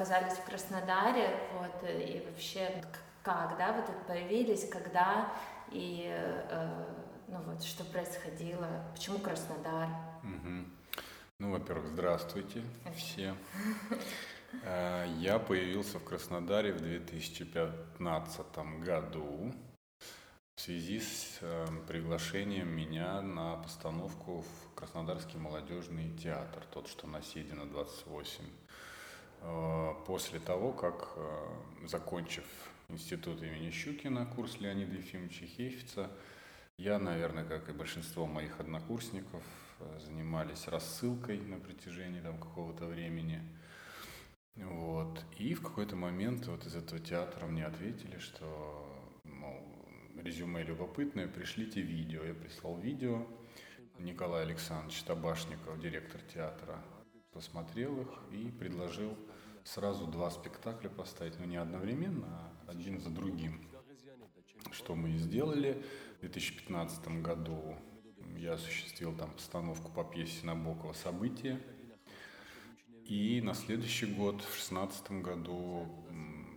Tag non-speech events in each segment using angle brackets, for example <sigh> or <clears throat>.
оказались в Краснодаре, вот, и вообще как, да, вы тут появились, когда, и, э, ну вот, что происходило, почему Краснодар? Угу. Ну, во-первых, здравствуйте все. Э, я появился в Краснодаре в 2015 году в связи с э, приглашением меня на постановку в Краснодарский молодежный театр, тот, что на Седина 28. Э, после того, как, э, закончив институт имени Щукина, курс Леонида Ефимовича Хейфица, я, наверное, как и большинство моих однокурсников, занимались рассылкой на протяжении там, какого-то времени. Вот. И в какой-то момент вот из этого театра мне ответили, что резюме любопытное, пришлите видео. Я прислал видео. Николай Александрович Табашников, директор театра, посмотрел их и предложил сразу два спектакля поставить, но не одновременно, а один за другим. Что мы и сделали. В 2015 году я осуществил там постановку по пьесе Набокова «События». И на следующий год, в 2016 году,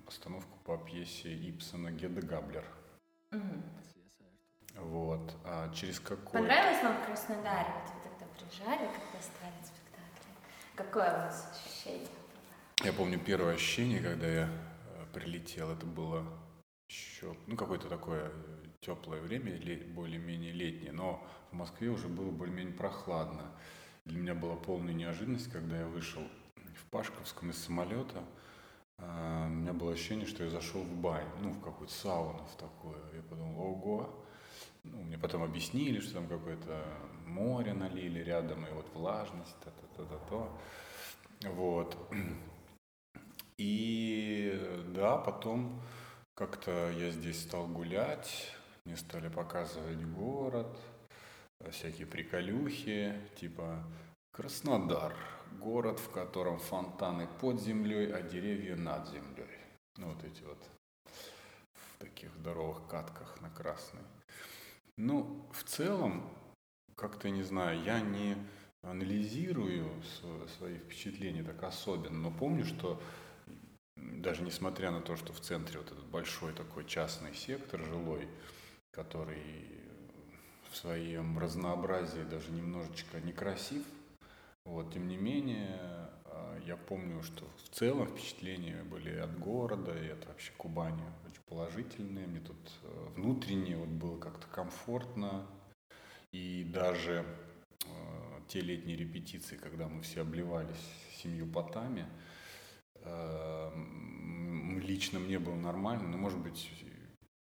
постановку по пьесе Ипсона «Геда Габлер». Угу. Вот. А через какой... Понравилось вам в Краснодаре? Вот вы тогда приезжали, когда ставили спектакли? Какое у вас ощущение? Я помню первое ощущение, когда я э, прилетел, это было еще, ну, какое-то такое теплое время, более-менее летнее, но в Москве уже было более-менее прохладно. Для меня была полная неожиданность, когда я вышел в Пашковском из самолета, а, у меня было ощущение, что я зашел в бань, ну, в какую-то сауну, в такую. Я подумал, ого. Ну, мне потом объяснили, что там какое-то море налили рядом, и вот влажность, то-то-то-то. Вот. И да, потом как-то я здесь стал гулять, мне стали показывать город, всякие приколюхи, типа Краснодар, город, в котором фонтаны под землей, а деревья над землей. Ну, вот эти вот в таких здоровых катках на красной. Ну, в целом, как-то не знаю, я не анализирую свои впечатления так особенно, но помню, что даже несмотря на то, что в центре вот этот большой такой частный сектор жилой, который в своем разнообразии даже немножечко некрасив, вот, тем не менее, а, я помню, что в целом впечатления были от города и от вообще Кубани очень положительные. Мне тут э, внутренне вот было как-то комфортно. И даже э, те летние репетиции, когда мы все обливались семью потами, лично мне было нормально, но, может быть,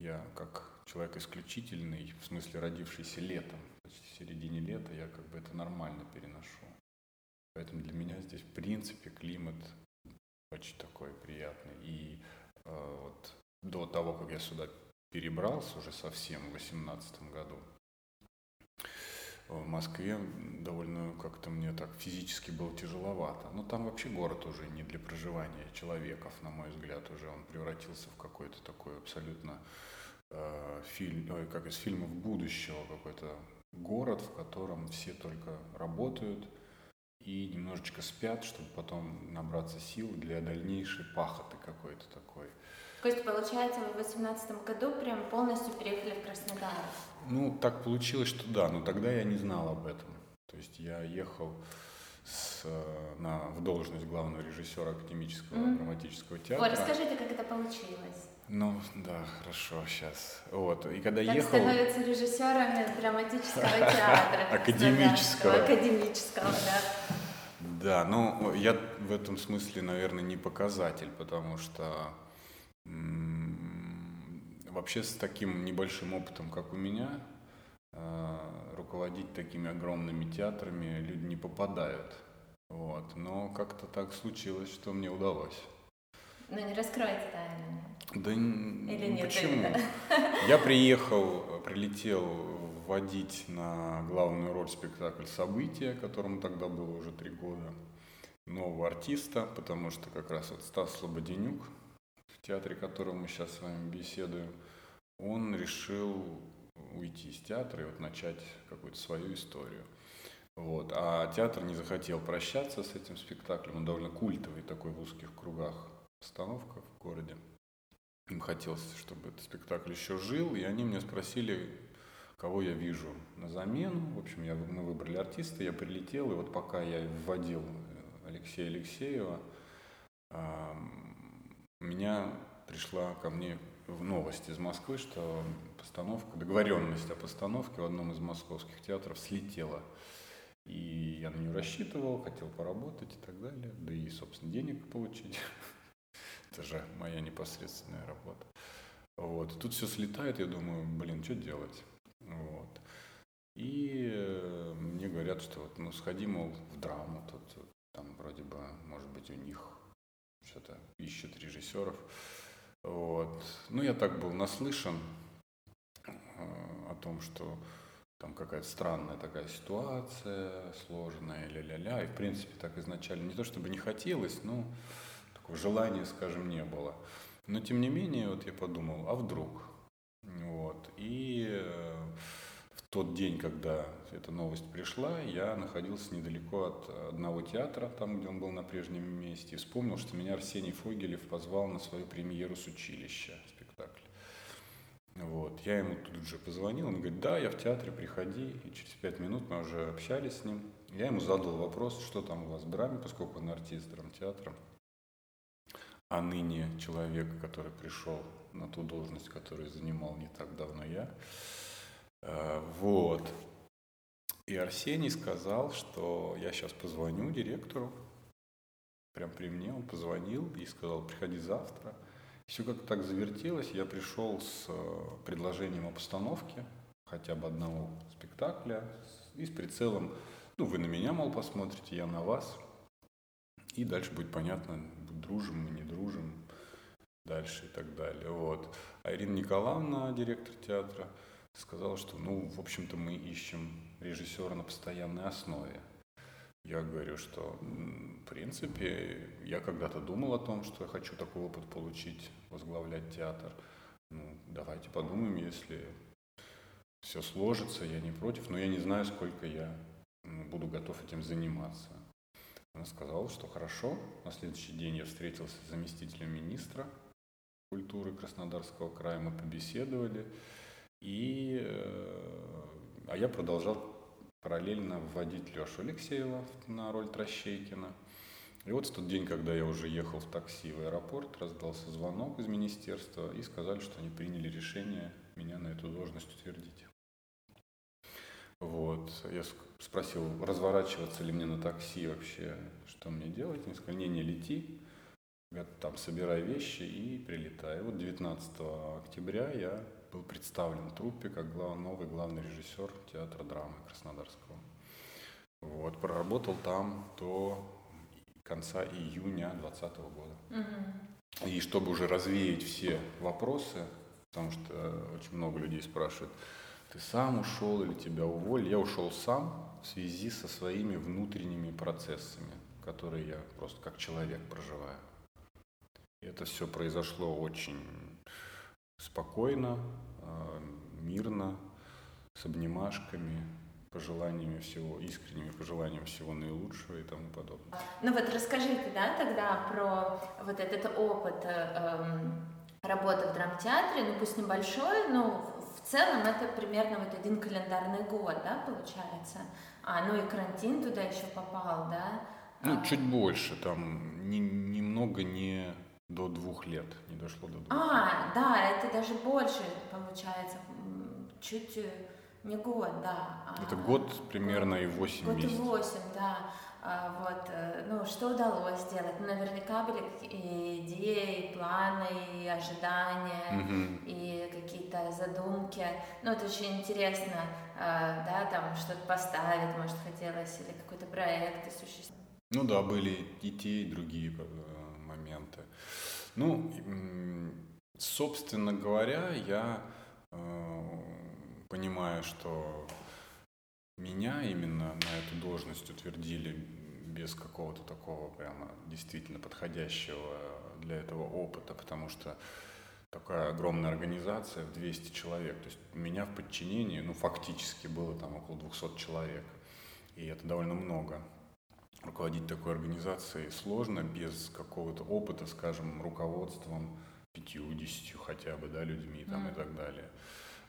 я как человек исключительный, в смысле родившийся летом, в середине лета, я как бы это нормально переношу. Поэтому для меня здесь, в принципе, климат очень такой приятный. И э, вот до того, как я сюда перебрался уже совсем в 2018 году, в Москве довольно как-то мне так физически было тяжеловато. Но там вообще город уже не для проживания человеков, на мой взгляд, уже он превратился в какой-то такой абсолютно э, фильм, ой, как из фильмов будущего, какой-то город, в котором все только работают, и немножечко спят, чтобы потом набраться сил для дальнейшей пахоты какой-то такой. То есть, получается, вы в 2018 году прям полностью переехали в Краснодар? Ну, так получилось, что да, но тогда я не знал об этом. То есть я ехал с, на, в должность главного режиссера академического mm-hmm. драматического театра. Вот, расскажите, как это получилось. Ну, да, хорошо, сейчас. Вот, и когда как ехал... становятся режиссерами драматического театра. <laughs> Академического. Академического, да. Да, ну, я в этом смысле, наверное, не показатель, потому что вообще с таким небольшим опытом, как у меня, э, руководить такими огромными театрами люди не попадают. Вот. Но как-то так случилось, что мне удалось. Ну, не раскройте тайну. Да Или нет, почему? <laughs> Я приехал, прилетел вводить на главную роль спектакль «События», которому тогда было уже три года, нового артиста, потому что как раз вот Стас Слободенюк, в театре, которого мы сейчас с вами беседуем, он решил уйти из театра и вот начать какую-то свою историю. Вот. А театр не захотел прощаться с этим спектаклем. Он довольно культовый такой в узких кругах постановка в городе. Им хотелось, чтобы этот спектакль еще жил, и они меня спросили, кого я вижу на замену. В общем, я, мы выбрали артиста, я прилетел, и вот пока я вводил Алексея Алексеева, у меня пришла ко мне новость из Москвы, что постановка, договоренность о постановке в одном из московских театров слетела. И я на нее рассчитывал, хотел поработать и так далее, да и, собственно, денег получить. <laughs> Это же моя непосредственная работа. Вот. тут все слетает, я думаю, блин, что делать? Вот. И э, мне говорят, что вот, ну, сходи, мол, в драму, тут там вроде бы, может быть, у них что-то ищут режиссеров. Вот. Ну, я так был наслышан э, о том, что там какая-то странная такая ситуация, сложная, ля-ля-ля. И, в принципе, так изначально не то чтобы не хотелось, но такого желания, скажем, не было. Но, тем не менее, вот я подумал, а вдруг? Вот. И э, тот день, когда эта новость пришла, я находился недалеко от одного театра, там, где он был на прежнем месте, и вспомнил, что меня Арсений Фогелев позвал на свою премьеру с училища спектакль. Вот. Я ему тут же позвонил, он говорит, да, я в театре, приходи. И через пять минут мы уже общались с ним. Я ему задал вопрос, что там у вас в драме, поскольку он артист драмтеатра. А ныне человек, который пришел на ту должность, которую занимал не так давно я. Э, вот. И Арсений сказал, что я сейчас позвоню директору. Прям при мне он позвонил и сказал, приходи завтра. Все как-то так завертелось. Я пришел с э, предложением о постановке хотя бы одного спектакля и с прицелом, ну, вы на меня, мол, посмотрите, я на вас. И дальше будет понятно, дружим мы, не дружим, дальше и так далее. Вот. А Ирина Николаевна, директор театра, сказала, что, ну, в общем-то, мы ищем режиссера на постоянной основе. Я говорю, что, в принципе, я когда-то думал о том, что я хочу такой опыт получить, возглавлять театр. Ну, давайте подумаем, если все сложится, я не против, но я не знаю, сколько я буду готов этим заниматься. Она сказала, что хорошо. На следующий день я встретился с заместителем министра культуры Краснодарского края, мы побеседовали. И, э, а я продолжал параллельно вводить Лешу Алексеева на роль Трощейкина. И вот в тот день, когда я уже ехал в такси в аэропорт, раздался звонок из министерства и сказали, что они приняли решение меня на эту должность утвердить. Вот. Я спросил, разворачиваться ли мне на такси вообще, что мне делать. Они сказали, не, не лети, там собирай вещи и прилетай. И вот 19 октября я был представлен труппе как глав, новый главный режиссер театра драмы Краснодарского. Вот, проработал там до конца июня 2020 года. Угу. И чтобы уже развеять все вопросы, потому что очень много людей спрашивают, ты сам ушел или тебя уволили? Я ушел сам в связи со своими внутренними процессами, которые я просто как человек проживаю. Это все произошло очень спокойно, а, мирно, с обнимашками, пожеланиями всего, искренними пожеланиями всего наилучшего и тому подобное. Ну вот расскажите, да, тогда про вот этот опыт эм, работы в драмтеатре, ну пусть небольшой, но в целом это примерно вот один календарный год, да, получается. А, ну и карантин туда еще попал, да? Ну, а. чуть больше, там немного не до двух лет, не дошло до двух А, лет. да, это даже больше получается, чуть э, не год, да. А это год примерно и восемь месяцев. Год и восемь, да. А, вот, э, ну, что удалось сделать? Ну, наверняка были и идеи, и планы, и ожидания, угу. и какие-то задумки. Ну, это очень интересно, а, да, там что-то поставить, может, хотелось, или какой-то проект осуществить. Ну да, были и те, и другие моменты. Ну, собственно говоря, я э, понимаю, что меня именно на эту должность утвердили без какого-то такого прямо действительно подходящего для этого опыта, потому что такая огромная организация в 200 человек. То есть у меня в подчинении, ну, фактически было там около 200 человек. И это довольно много. Руководить такой организацией сложно без какого-то опыта, скажем, руководством пятью-десятью хотя бы, да, людьми там mm. и так далее.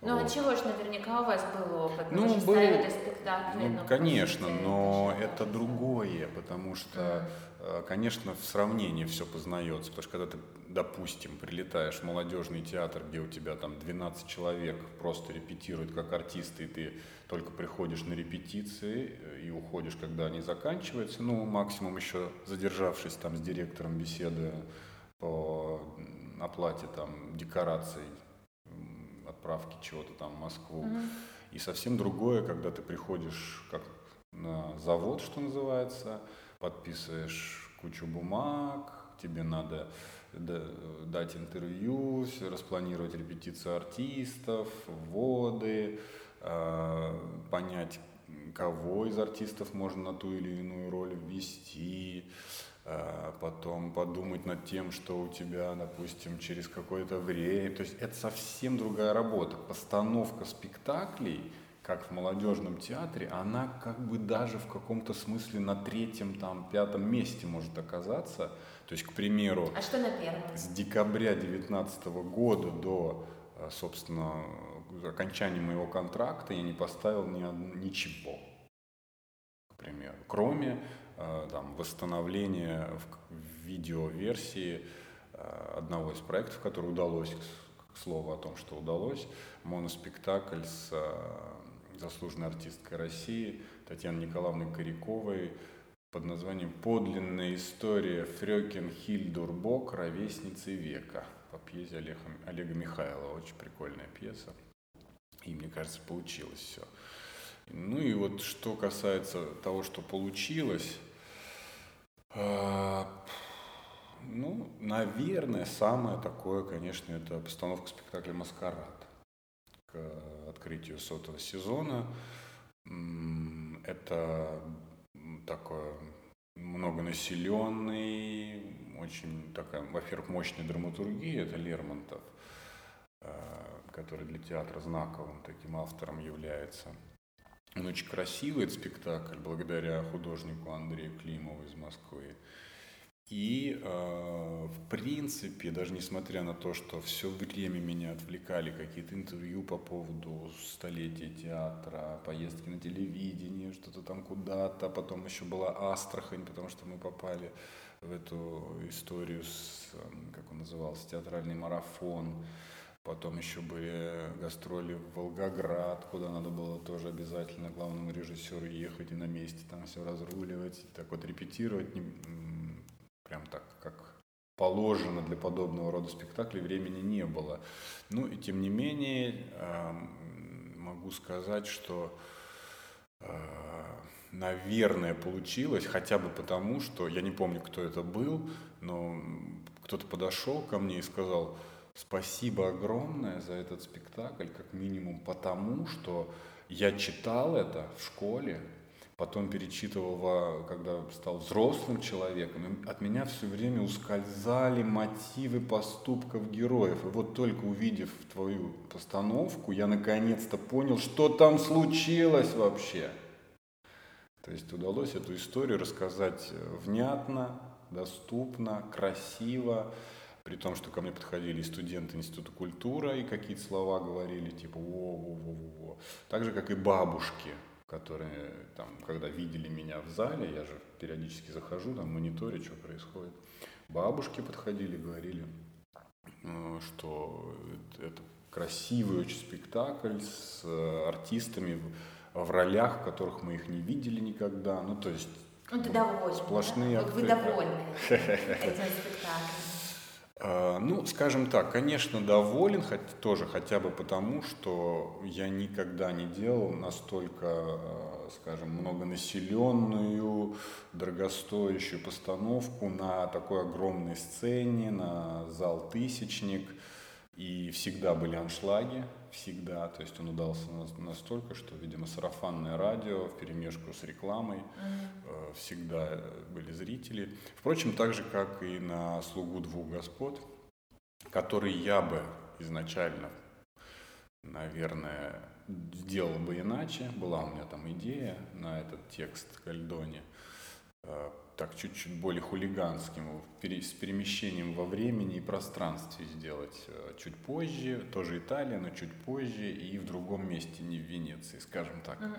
Ну а вот. а чего ж, наверняка у вас был опыт, ну, вы был, ставили спектакли. Ну, конечно, но это другое, потому что, mm. конечно, в сравнении все познается, потому что когда ты, допустим, прилетаешь в молодежный театр, где у тебя там 12 человек просто репетируют как артисты, и ты только приходишь на репетиции э, и уходишь, когда они заканчиваются, ну, максимум еще задержавшись там с директором беседуя по оплате там декораций, отправки чего-то там в Москву. Mm-hmm. И совсем другое, когда ты приходишь как на завод, что называется, подписываешь кучу бумаг, тебе надо дать интервью, распланировать репетицию артистов, вводы, понять, кого из артистов можно на ту или иную роль ввести, а, потом подумать над тем, что у тебя, допустим, через какое-то время. То есть это совсем другая работа. Постановка спектаклей, как в молодежном театре, она как бы даже в каком-то смысле на третьем, там, пятом месте может оказаться. То есть, к примеру, а что на первом? с декабря 2019 года до, а, собственно, окончания моего контракта я не поставил ни, ничего, к примеру, кроме Э, там, восстановление в видеоверсии э, одного из проектов, который удалось, к слову о том, что удалось, моноспектакль с э, заслуженной артисткой России Татьяной Николаевной Коряковой под названием «Подлинная история Фрёкин Хильдурбок. Ровесницы века» по пьесе Олега, Олега Михайлова. Очень прикольная пьеса. И, мне кажется, получилось все. Ну и вот что касается того, что получилось, а, ну, наверное, самое такое, конечно, это постановка спектакля «Маскарад» к открытию сотого сезона. Это такой многонаселенный, очень такая, во-первых, мощная драматургия, это Лермонтов, а, который для театра знаковым таким автором является – он очень красивый, этот спектакль, благодаря художнику Андрею Климову из Москвы. И, э, в принципе, даже несмотря на то, что все время меня отвлекали какие-то интервью по поводу столетия театра, поездки на телевидение, что-то там куда-то, потом еще была Астрахань, потому что мы попали в эту историю с, эм, как он назывался, театральный марафон. Потом еще были гастроли в Волгоград, куда надо было тоже обязательно главному режиссеру ехать и на месте там все разруливать. Так вот репетировать не, прям так, как положено для подобного рода спектаклей, времени не было. Ну и тем не менее могу сказать, что а, наверное, получилось, хотя бы потому, что я не помню, кто это был, но кто-то подошел ко мне и сказал, Спасибо огромное за этот спектакль, как минимум потому, что я читал это в школе, потом перечитывал, когда стал взрослым человеком, и от меня все время ускользали мотивы поступков героев. И вот только увидев твою постановку, я наконец-то понял, что там случилось вообще. То есть удалось эту историю рассказать внятно, доступно, красиво при том, что ко мне подходили студенты Института культуры и какие-то слова говорили, типа во-во-во-во. Так же, как и бабушки, которые там, когда видели меня в зале, я же периодически захожу, там мониторю, что происходит. Бабушки подходили, говорили, э, что это красивый очень спектакль с артистами в ролях, в которых мы их не видели никогда. Ну, то есть ну, ты довольный, сплошные да? Вот вы довольны <laughs> этим спектаклем. А, ну, скажем так, конечно, доволен, хоть, тоже хотя бы потому, что я никогда не делал настолько, а, скажем, многонаселенную, дорогостоящую постановку на такой огромной сцене, на зал «Тысячник». И всегда были аншлаги, всегда. То есть он удался настолько, что, видимо, сарафанное радио в перемешку с рекламой mm-hmm. всегда были зрители. Впрочем, так же, как и на «Слугу двух господ», который я бы изначально наверное, сделал бы иначе. Была у меня там идея на этот текст Кальдони. Э, так чуть-чуть более хулиганским, с перемещением во времени и пространстве сделать э, чуть позже, тоже Италия, но чуть позже и в другом месте, не в Венеции, скажем так. Mm-hmm.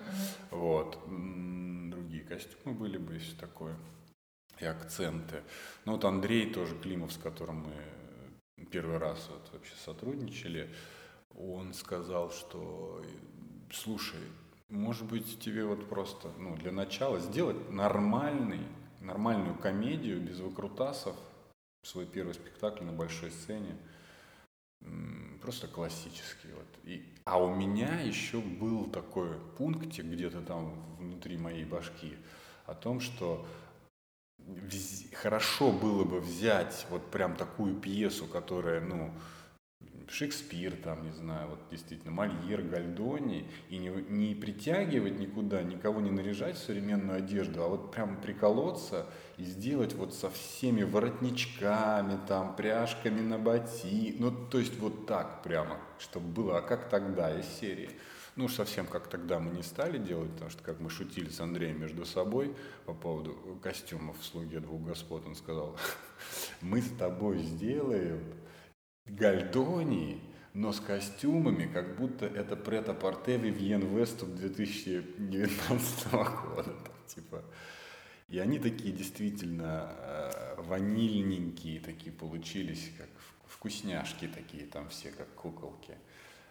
Вот. Другие костюмы были бы, если такое, и акценты. Ну вот Андрей тоже Климов, с которым мы первый раз вот вообще сотрудничали, он сказал, что слушай, может быть, тебе вот просто, ну, для начала сделать нормальный нормальную комедию без выкрутасов, свой первый спектакль на большой сцене, просто классический. Вот. И, а у меня еще был такой пунктик где-то там внутри моей башки о том, что хорошо было бы взять вот прям такую пьесу, которая, ну, Шекспир, там, не знаю, вот действительно, Мольер, Гальдони, и не, не притягивать никуда, никого не наряжать в современную одежду, а вот прям приколоться и сделать вот со всеми воротничками, там, пряжками на боти, ну, то есть вот так прямо, чтобы было, а как тогда из серии. Ну совсем как тогда мы не стали делать, потому что как мы шутили с Андреем между собой по поводу костюмов в «Слуге двух господ», он сказал, <laughs> мы с тобой сделаем Гальдонии, но с костюмами, как будто это прет-а-порте Вивьен Веступ 2019 года. Типа. И они такие действительно э, ванильненькие такие получились, как вкусняшки такие там все, как куколки.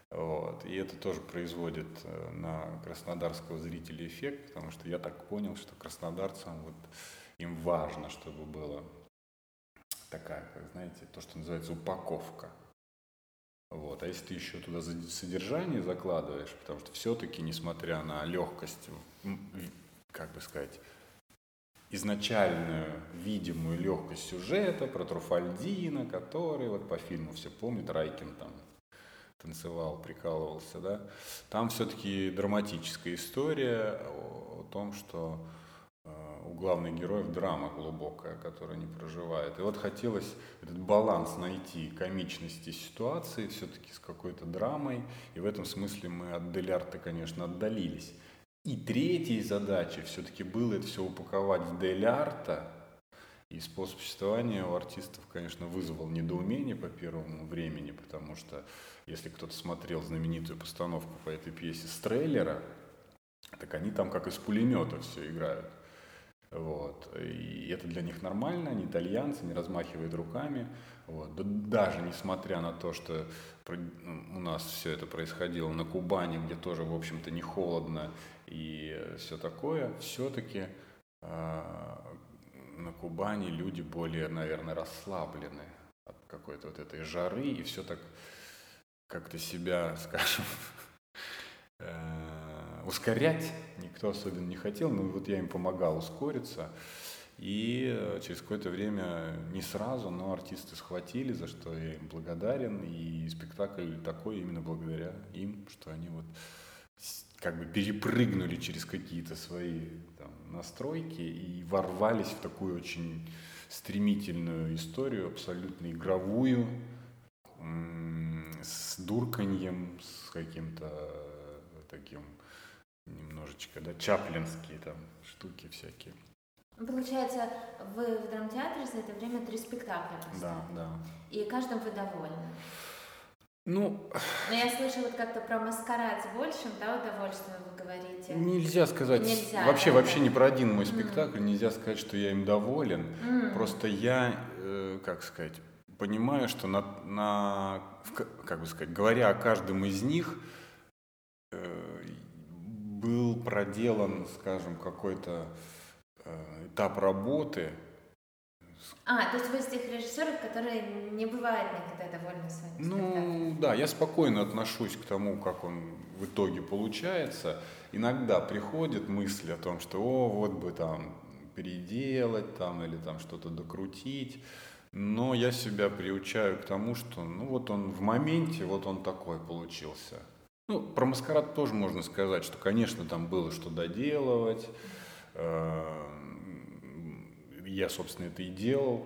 Вот. И это тоже производит э, на краснодарского зрителя эффект, потому что я так понял, что краснодарцам вот им важно, чтобы было такая, знаете, то, что называется упаковка. Вот. А если ты еще туда содержание закладываешь, потому что все-таки, несмотря на легкость, как бы сказать, изначальную видимую легкость сюжета про Труфальдина, который, вот по фильму все помнят, Райкин там танцевал, прикалывался, да, там все-таки драматическая история о том, что у главных героев драма глубокая, которая не проживает. И вот хотелось этот баланс найти комичности ситуации все-таки с какой-то драмой. И в этом смысле мы от Делярта, конечно, отдалились. И третьей задачей все-таки было это все упаковать в Делярта. И способ существования у артистов, конечно, вызвал недоумение по первому времени, потому что если кто-то смотрел знаменитую постановку по этой пьесе с трейлера, так они там как из пулемета все играют. Вот. И это для них нормально, они итальянцы, не размахивают руками. Вот. Да, даже несмотря на то, что у нас все это происходило на Кубани, где тоже, в общем-то, не холодно и все такое, все-таки э, а, на Кубани люди более, наверное, расслаблены от какой-то вот этой жары, и все так как-то себя, скажем, <laughs> э, ускорять никто особенно не хотел, но вот я им помогал ускориться. И э, через какое-то время, не сразу, но артисты схватили, за что я им благодарен. И спектакль такой именно благодаря им, что они вот как бы перепрыгнули через какие-то свои там, настройки и ворвались в такую очень стремительную историю, абсолютно игровую, с дурканьем, с каким-то таким немножечко, да, чаплинские там штуки всякие. Получается, вы в драмтеатре за это время три спектакля поставили. Да, да. И каждым вы довольны. Ну... Но я слышала вот как-то про маскарад с большим, да, удовольствием вы говорите. Нельзя сказать. Нельзя, вообще, да, вообще да. ни про один мой спектакль mm. нельзя сказать, что я им доволен. Mm. Просто я, э, как сказать, понимаю, что на, на, как бы сказать, говоря о каждом из них, э, был проделан, скажем, какой-то э, этап работы. А, то есть вы из тех режиссеров, которые не бывают никогда довольны своим Ну, да, я спокойно отношусь к тому, как он в итоге получается. Иногда приходят мысли о том, что, о, вот бы там переделать там или там что-то докрутить. Но я себя приучаю к тому, что, ну, вот он в моменте, вот он такой получился. Ну, про маскарад тоже можно сказать, что, конечно, там было что доделывать. Э, я, собственно, это и делал.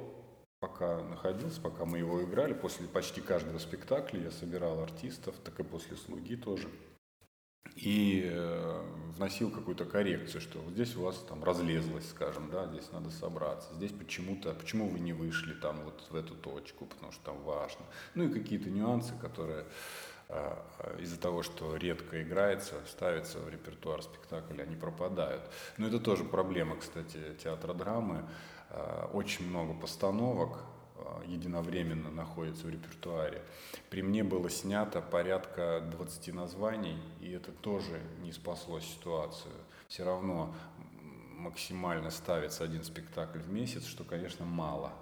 пока находился, пока мы его играли, после почти каждого спектакля я собирал артистов, так и после «Слуги» тоже. И э, вносил какую-то коррекцию, что вот здесь у вас там разлезлось, скажем, да, здесь надо собраться, здесь почему-то, почему вы не вышли там вот в эту точку, потому что там важно. Ну и какие-то нюансы, которые из-за того, что редко играется, ставится в репертуар спектакля, они пропадают. Но это тоже проблема, кстати, театра драмы. Э, очень много постановок единовременно находится в репертуаре. При мне было снято порядка 20 названий, и это тоже не спасло ситуацию. Все равно максимально ставится один спектакль в месяц, что, конечно, мало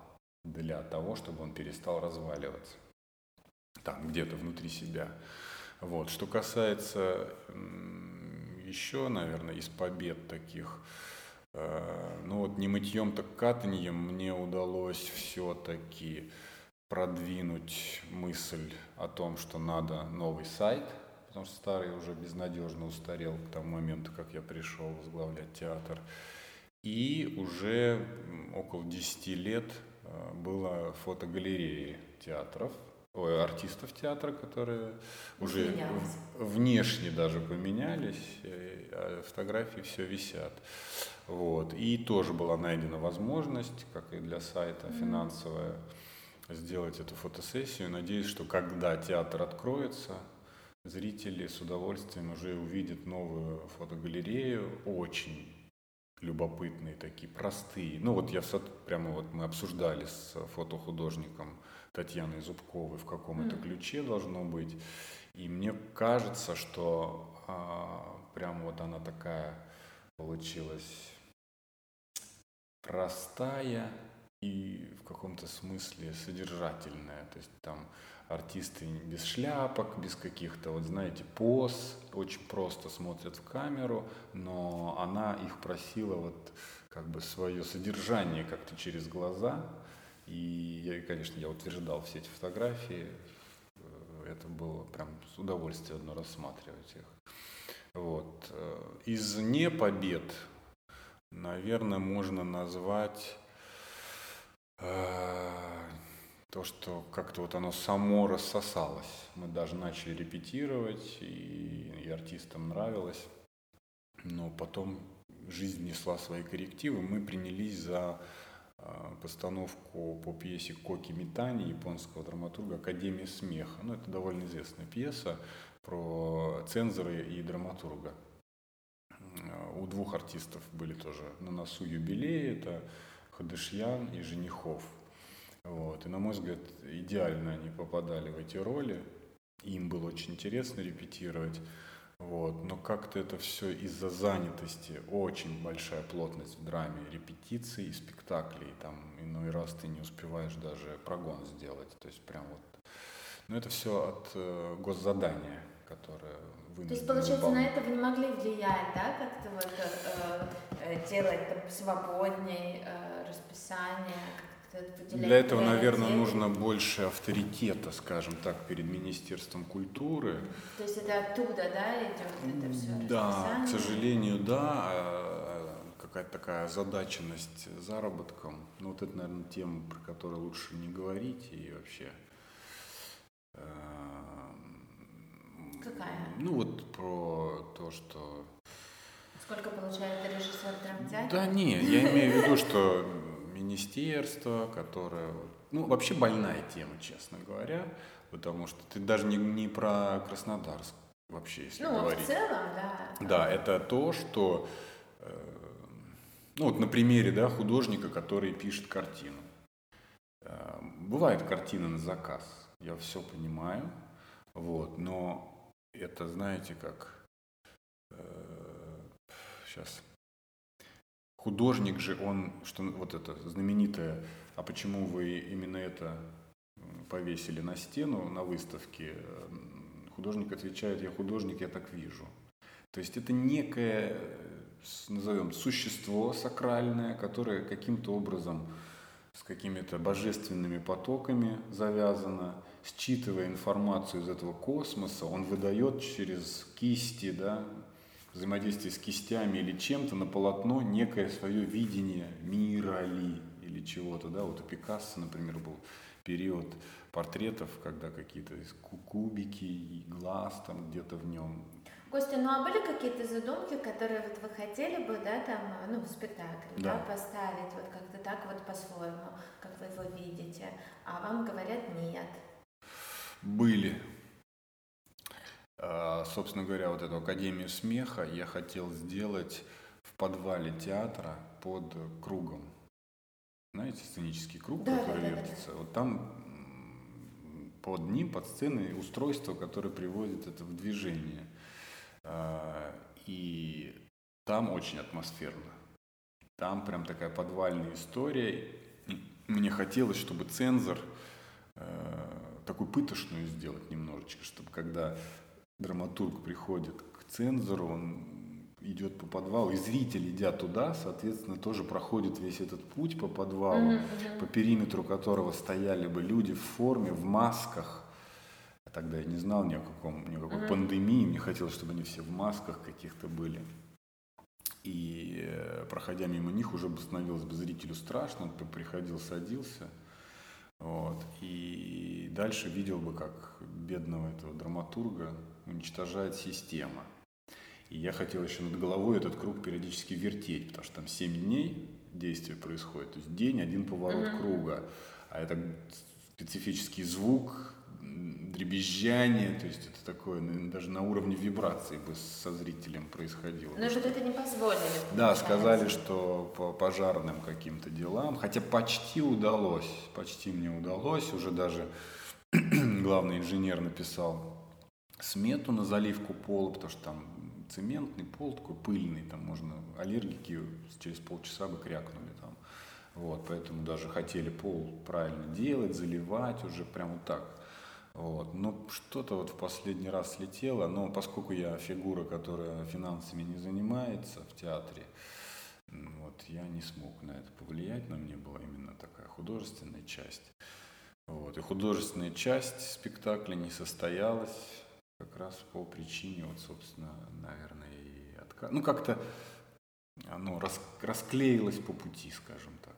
для того, чтобы он перестал разваливаться там где-то внутри себя. Вот. Что касается еще, наверное, из побед таких, Э, ну вот не мытьем, так катаньем мне удалось все-таки продвинуть мысль о том, что надо новый сайт, потому что старый уже безнадежно устарел к тому моменту, как я пришел возглавлять театр. И уже около 10 лет э, было фотогалереи театров, ой, артистов театра, которые уже внешне даже поменялись, а фотографии все висят. Вот. И тоже была найдена возможность, как и для сайта финансовая, сделать эту фотосессию. Надеюсь, что когда театр откроется, зрители с удовольствием уже увидят новую фотогалерею, очень любопытные такие, простые. Ну вот я прямо вот мы обсуждали с фотохудожником Татьяной Зубковой, в каком mm. это ключе должно быть. И мне кажется, что а, прям вот она такая получилась простая и в каком-то смысле содержательная. То есть там артисты без шляпок, без каких-то, вот знаете, поз, очень просто смотрят в камеру, но она их просила вот как бы свое содержание как-то через глаза. И, я, конечно, я утверждал все эти фотографии. Это было прям с удовольствием одно рассматривать их. Вот. Из непобед наверное, можно назвать э, то, что как-то вот оно само рассосалось. Мы даже начали репетировать, и, и артистам нравилось. Но потом жизнь внесла свои коррективы. Мы принялись за э, постановку по пьесе Коки Митани японского драматурга Академия смеха. Ну, это довольно известная пьеса про цензоры и драматурга у двух артистов были тоже на носу юбилеи, это Хадышьян и Женихов. Вот. И, на мой взгляд, идеально они попадали в эти роли. Им было очень интересно репетировать. Вот. Но как-то это все из-за занятости, очень большая плотность в драме, репетиций и спектаклей. Там иной раз ты не успеваешь даже прогон сделать. То есть прям вот. Но это все от э, госзадания, которое то есть, получается, на это вы не могли влиять, да, как-то вот э, э, делать там, свободней э, расписание, для этого, наверное, нужно больше авторитета, скажем так, перед Министерством культуры. То есть это оттуда, да, идет это все? Да, к сожалению, да. А, какая-то такая озадаченность заработком. Ну, вот это, наверное, тема, про которую лучше не говорить и вообще э, Какая? Ну вот про то, что... Сколько получает режиссер драмтеатра? Да не, я имею в виду, что министерство, которое... Ну, вообще больная тема, честно говоря, потому что ты даже не, не про Краснодарск вообще, если ну, говорить. в целом, да. Да, это то, что... Э, ну, вот на примере, да, художника, который пишет картину. Э, бывает картина на заказ, я все понимаю, вот, но это, знаете, как э, сейчас художник же, он, что вот это знаменитое, а почему вы именно это повесили на стену на выставке, художник отвечает, я художник, я так вижу. То есть это некое, назовем, существо сакральное, которое каким-то образом с какими-то божественными потоками завязано, считывая информацию из этого космоса, он выдает через кисти, да, взаимодействие с кистями или чем-то на полотно некое свое видение мира ли, или чего-то, да, вот у Пикассо, например, был период портретов, когда какие-то кубики и глаз там где-то в нем. Костя, ну а были какие-то задумки, которые вот вы хотели бы, да, там, ну, в спектакле, да, да поставить, вот как-то так вот по-своему, как вы его видите, а вам говорят нет? Были. А, собственно говоря, вот эту Академию смеха я хотел сделать в подвале театра под кругом. Знаете, сценический круг, да, который да, вертится. Да, да. Вот там под ним, под сценой устройство, которое приводит это в движение. А, и там очень атмосферно. Там прям такая подвальная история. Мне хотелось, чтобы цензор э, такую пытошную сделать немножечко, чтобы когда драматург приходит к цензору, он идет по подвалу, и зритель, идя туда, соответственно, тоже проходит весь этот путь по подвалу, mm-hmm. по периметру которого стояли бы люди в форме, в масках. Тогда я не знал ни о каком, ни о какой mm-hmm. пандемии, мне хотелось, чтобы они все в масках каких-то были. И э, проходя мимо них, уже становилось бы зрителю страшно, он приходил, садился. Вот. И дальше видел бы, как бедного этого драматурга уничтожает система. И я хотел еще над головой этот круг периодически вертеть, потому что там 7 дней действие происходит. То есть день, один поворот mm-hmm. круга. А это специфический звук, дребезжание, то есть это такое даже на уровне вибрации бы со зрителем происходило. Но вот это не позволили. Да, сказали, что по пожарным каким-то делам, хотя почти удалось, почти мне удалось, уже даже <clears throat> главный инженер написал смету на заливку пола, потому что там цементный пол такой пыльный, там можно аллергики через полчаса бы крякнули там. Вот, поэтому даже хотели пол правильно делать, заливать уже прямо вот так. Вот. Но что-то вот в последний раз слетело, но поскольку я фигура, которая финансами не занимается в театре, вот, я не смог на это повлиять, но мне была именно такая художественная часть. Вот. И художественная часть спектакля не состоялась, как раз по причине, вот, собственно, наверное, и отказ. Ну, как-то оно рас... расклеилось по пути, скажем так.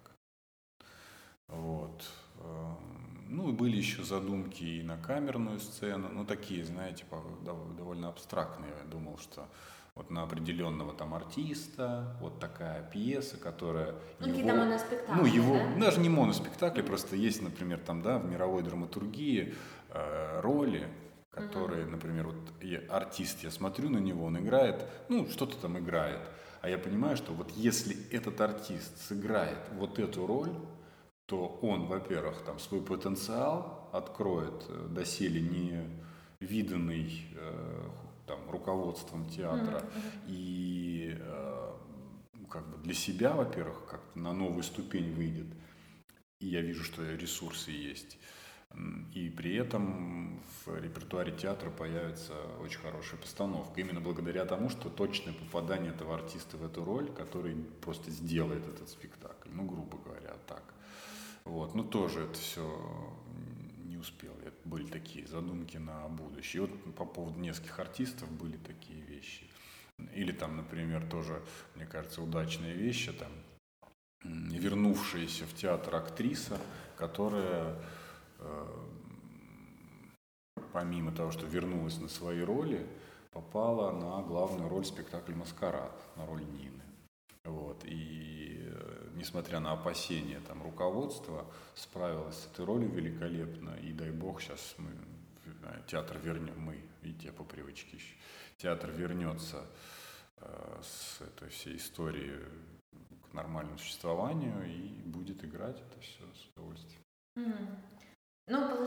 Вот. Эм, ну, и были еще задумки и на камерную сцену, ну, такие, знаете, довольно абстрактные. Я думал, что вот на определенного там артиста, вот такая пьеса, которая ну, его, моноспектакли, ну его да? даже не моноспектакли, просто есть, например, там да в мировой драматургии э, роли, которые, угу. например, вот я, артист, я смотрю на него, он играет, ну, что-то там играет, а я понимаю, что вот если этот артист сыграет вот эту роль, то он, во-первых, там свой потенциал откроет э, доселе не виданный э, там, руководством театра mm-hmm. и э, как бы для себя, во-первых, как на новую ступень выйдет. И я вижу, что ресурсы есть. И при этом в репертуаре театра появится очень хорошая постановка. Именно благодаря тому, что точное попадание этого артиста в эту роль, который просто сделает этот спектакль. Ну, грубо говоря, так. Вот. Ну, тоже это все не успел. Это были такие задумки на будущее. И вот по поводу нескольких артистов были такие вещи. Или там, например, тоже, мне кажется, удачные вещи, там, вернувшаяся в театр актриса, которая помимо того, что вернулась на свои роли, попала на главную роль спектакля «Маскарад», на роль Нины. Вот. И э, несмотря на опасения там, руководства, справилась с этой ролью великолепно. И дай бог, сейчас мы э, театр вернем, мы, видите, по привычке еще, театр вернется э, с этой всей историей к нормальному существованию и будет играть это все с удовольствием. Mm.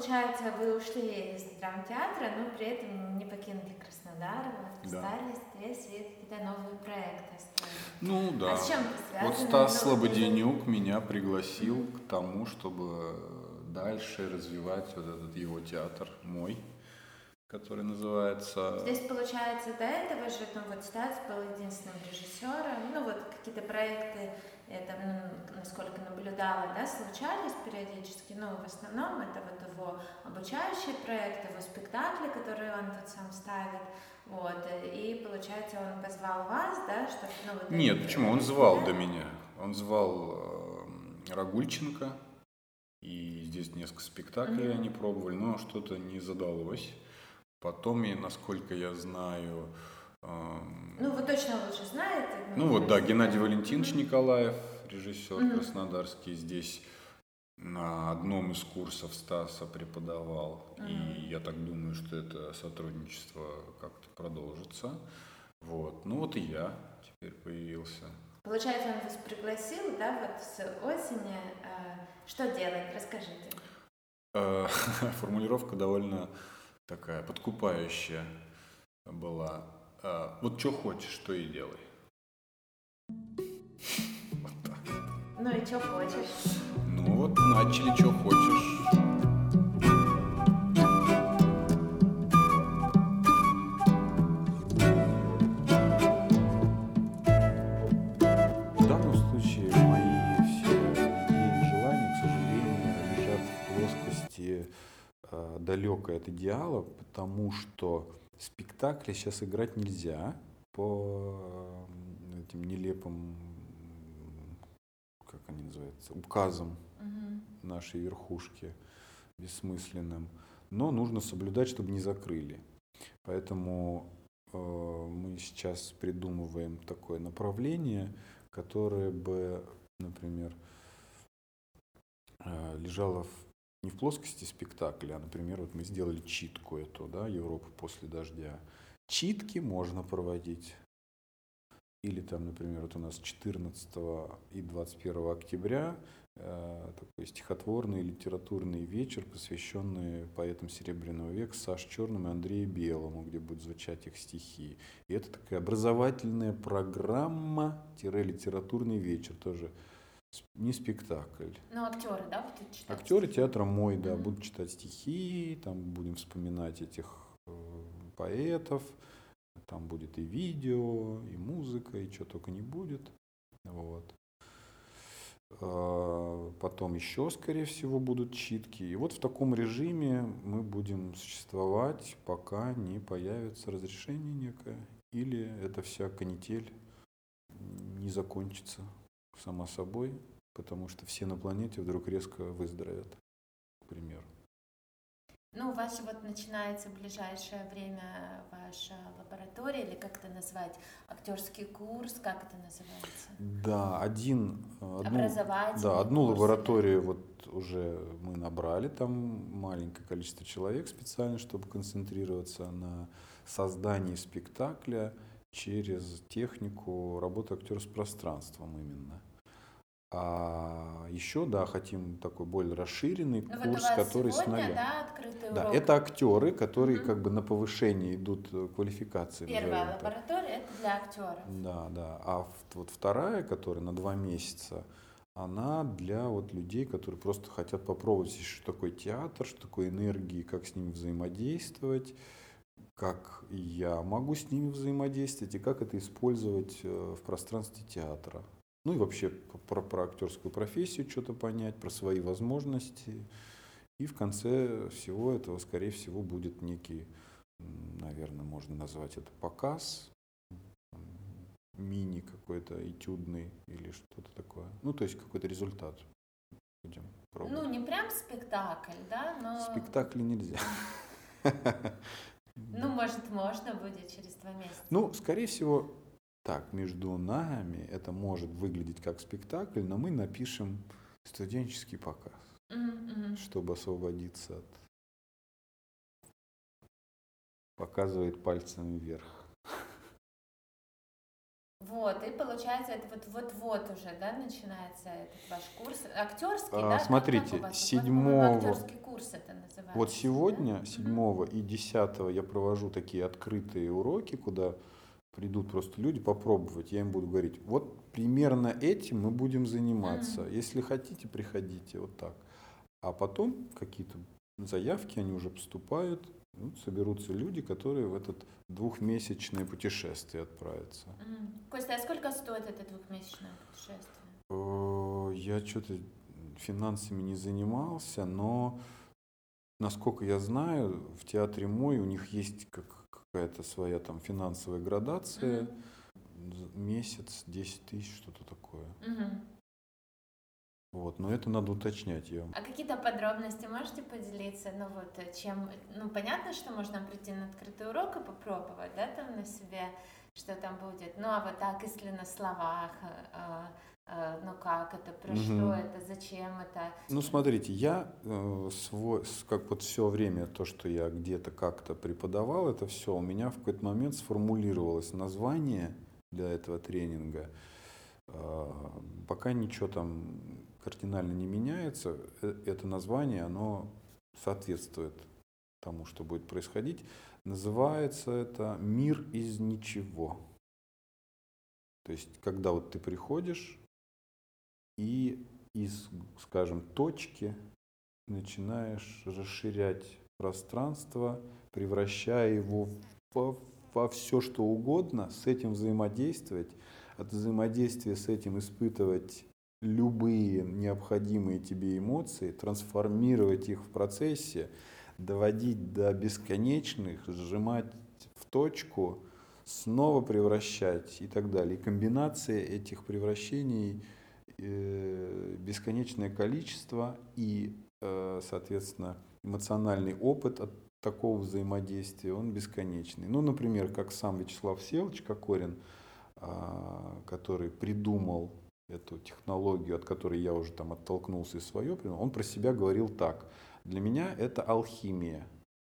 Получается, вы ушли из драмтеатра, но при этом не покинули Краснодар, вы да. остались здесь и какие-то новые проекты строили. Ну да. А с чем связано? Вот Стас Слободенюк меня пригласил к тому, чтобы дальше развивать вот этот его театр мой, который называется... Здесь, получается, до этого же, ну вот Стас был единственным режиссером, ну вот какие-то проекты это, ну, насколько наблюдала, да, случались периодически, но в основном это вот его обучающие проекты, его спектакли, которые он вот сам ставит, вот, и получается он позвал вас, да, чтобы, ну, вот Нет, почему, он звал да? до меня, он звал э, Рагульченко, и здесь несколько спектаклей mm-hmm. они пробовали, но что-то не задалось. Потом, и, насколько я знаю... Ну, вы точно лучше знаете. Ну, вот, да, Геннадий Валентинович mm-hmm. Николаев, режиссер mm-hmm. краснодарский, здесь на одном из курсов Стаса преподавал. Mm-hmm. И я так думаю, что это сотрудничество как-то продолжится. Вот. Ну, вот и я теперь появился. Получается, он вас пригласил, да, вот с осени. Э, что делать? Расскажите. Э, <laughs> формулировка довольно такая подкупающая была. Э, вот что хочешь, то и делай. Вот так. Ну и что хочешь? Ну вот начали, что хочешь. далекое от идеала, потому что спектакли сейчас играть нельзя по этим нелепым, как они называются, указам угу. нашей верхушки бессмысленным. Но нужно соблюдать, чтобы не закрыли. Поэтому э, мы сейчас придумываем такое направление, которое бы, например, э, лежало в не в плоскости спектакля, а, например, вот мы сделали читку эту, да, Европа после дождя. Читки можно проводить. Или там, например, вот у нас 14 и 21 октября э, такой стихотворный литературный вечер, посвященный поэтам Серебряного века Саш Черному и Андрею Белому, где будут звучать их стихи. И это такая образовательная программа-литературный вечер, тоже не спектакль. Ну, актеры, да, будут читать? Актеры театра мой, да, mm-hmm. будут читать стихи, там будем вспоминать этих э, поэтов, там будет и видео, и музыка, и что только не будет. Вот. А, потом еще, скорее всего, будут читки. И вот в таком режиме мы будем существовать, пока не появится разрешение некое, или эта вся канитель не закончится сама собой, потому что все на планете вдруг резко выздоровят, к примеру. Ну, у вас вот начинается в ближайшее время ваша лаборатория, или как это назвать, актерский курс, как это называется? Да, один, одну, да, одну курс, лабораторию да? вот уже мы набрали, там маленькое количество человек специально, чтобы концентрироваться на создании спектакля через технику работы актера с пространством именно. А еще, да, хотим такой более расширенный Но курс, который сегодня, с нуля. Да, открытый да, это актеры, которые угу. как бы на повышение идут э, квалификации. Первая лаборатория это для актеров. Да, да. А вот вторая, которая на два месяца, она для вот людей, которые просто хотят попробовать, что такое театр, что такое энергии, как с ними взаимодействовать, как я могу с ними взаимодействовать и как это использовать э, в пространстве театра. Ну и вообще про, про актерскую профессию что-то понять, про свои возможности. И в конце всего этого, скорее всего, будет некий, наверное, можно назвать это показ, мини какой-то этюдный или что-то такое. Ну, то есть какой-то результат будем пробовать. Ну, не прям спектакль, да, но... Спектакли нельзя. <laughs> Ну, может, можно будет через два месяца. Ну, скорее всего, так, между нами это может выглядеть как спектакль, но мы напишем студенческий показ, mm-hmm. чтобы освободиться от... Показывает пальцем вверх. Вот, и получается, это вот вот-вот уже, да, начинается этот ваш курс. Актерский, а, да? Смотрите, седьмого... Актерский курс это называется. Вот сегодня, да? седьмого mm-hmm. и десятого я провожу такие открытые уроки, куда придут просто люди попробовать, я им буду говорить, вот примерно этим мы будем заниматься. Mm-hmm. Если хотите, приходите, вот так. А потом какие-то заявки, они уже поступают, ну, соберутся люди, которые в этот двухмесячное путешествие отправятся. Mm. Костя, а сколько стоит это двухмесячное путешествие? Я что-то финансами не занимался, но насколько я знаю, в театре мой у них есть как какая-то своя там финансовая градация, mm-hmm. месяц, 10 тысяч, что-то такое. Mm-hmm. Вот, но это надо уточнять ее. А какие-то подробности можете поделиться? Ну вот, чем, ну понятно, что можно прийти на открытый урок и попробовать, да, там на себе, что там будет. Ну а вот так, если на словах, э, э, ну как это, про угу. что это, зачем это? Ну смотрите, я э, свой, как вот все время то, что я где-то как-то преподавал, это все у меня в какой-то момент сформулировалось название для этого тренинга. Э, пока ничего там кардинально не меняется, э, это название, оно соответствует тому, что будет происходить. Называется это «Мир из ничего». То есть, когда вот ты приходишь и из, скажем, точки начинаешь расширять пространство, превращая его во, во все, что угодно, с этим взаимодействовать, от взаимодействия с этим испытывать любые необходимые тебе эмоции, трансформировать их в процессе, доводить до бесконечных, сжимать в точку, снова превращать и так далее. И комбинация этих превращений э, бесконечное количество и, э, соответственно, эмоциональный опыт от такого взаимодействия, он бесконечный. Ну, например, как сам Вячеслав Селович Кокорин, а, который придумал эту технологию, от которой я уже там оттолкнулся и свое, он про себя говорил так. Для меня это алхимия.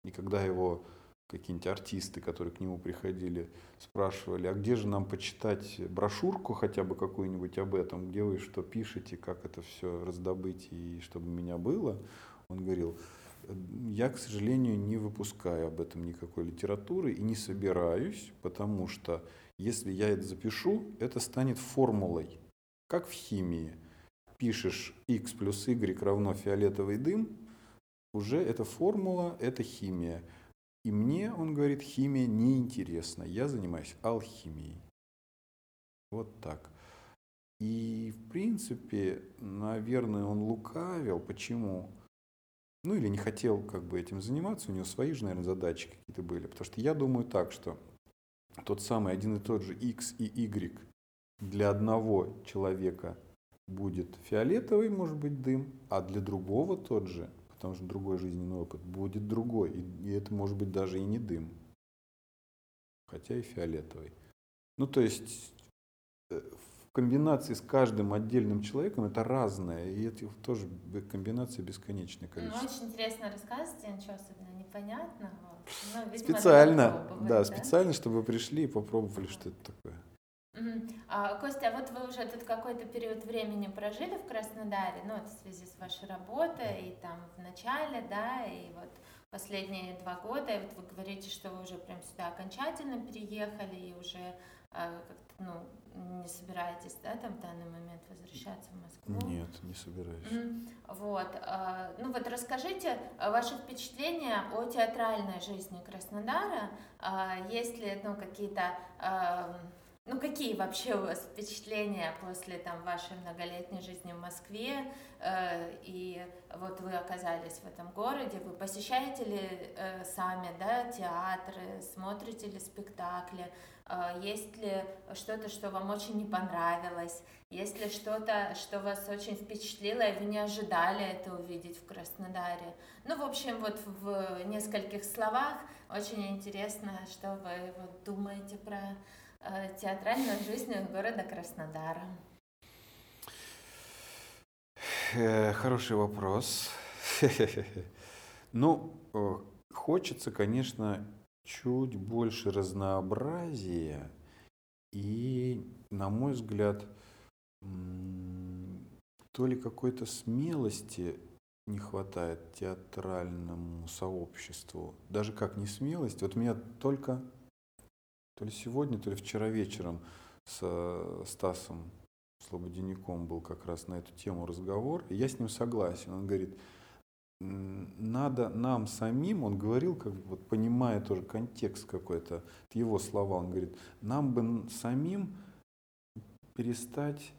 И когда его какие-нибудь артисты, которые к нему приходили, спрашивали, а где же нам почитать брошюрку хотя бы какую-нибудь об этом, где вы что пишете, как это все раздобыть и чтобы у меня было, он говорил, я, к сожалению, не выпускаю об этом никакой литературы и не собираюсь, потому что если я это запишу, это станет формулой как в химии. Пишешь x плюс y равно фиолетовый дым, уже эта формула, это химия. И мне, он говорит, химия неинтересна. Я занимаюсь алхимией. Вот так. И, в принципе, наверное, он лукавил. Почему? Ну, или не хотел как бы этим заниматься. У него свои же, наверное, задачи какие-то были. Потому что я думаю так, что тот самый один и тот же x и y для одного человека будет фиолетовый, может быть, дым, а для другого тот же, потому что другой жизненный опыт, будет другой. И, и это может быть даже и не дым, хотя и фиолетовый. Ну, то есть э, в комбинации с каждым отдельным человеком это разное, и это тоже комбинация бесконечное ну, количество. Ну, очень интересно рассказываете, ничего особенно непонятно. Но, видимо, специально, да, да, специально, чтобы вы пришли и попробовали, что это такое. А, Костя, а вот вы уже тут какой-то период времени прожили в Краснодаре, ну, это в связи с вашей работой, и там в начале, да, и вот последние два года, и вот вы говорите, что вы уже прям сюда окончательно переехали, и уже э, как-то, ну, не собираетесь, да, там в данный момент возвращаться в Москву? Нет, не собираюсь. Mm-hmm. Вот, э, ну вот расскажите ваши впечатления о театральной жизни Краснодара, э, есть ли, ну, какие-то... Ну, какие вообще у вас впечатления после там, вашей многолетней жизни в Москве? Э, и вот вы оказались в этом городе, вы посещаете ли э, сами да, театры, смотрите ли спектакли? Э, есть ли что-то, что вам очень не понравилось? Есть ли что-то, что вас очень впечатлило, и вы не ожидали это увидеть в Краснодаре? Ну, в общем, вот в нескольких словах очень интересно, что вы вот думаете про театральную жизнь города Краснодара? Э, хороший вопрос. <laughs> Ну, э, хочется, конечно, чуть больше разнообразия и, на мой взгляд, то ли какой-то смелости не хватает театральному сообществу. Даже как не смелость. Вот меня только то ли сегодня, то ли вчера вечером с э, Стасом Слободеняком был как раз на эту тему разговор, и я с ним согласен. Он говорит, надо нам самим, он говорил, как бы, вот, понимая тоже контекст какой-то, его слова, он говорит, нам бы самим перестать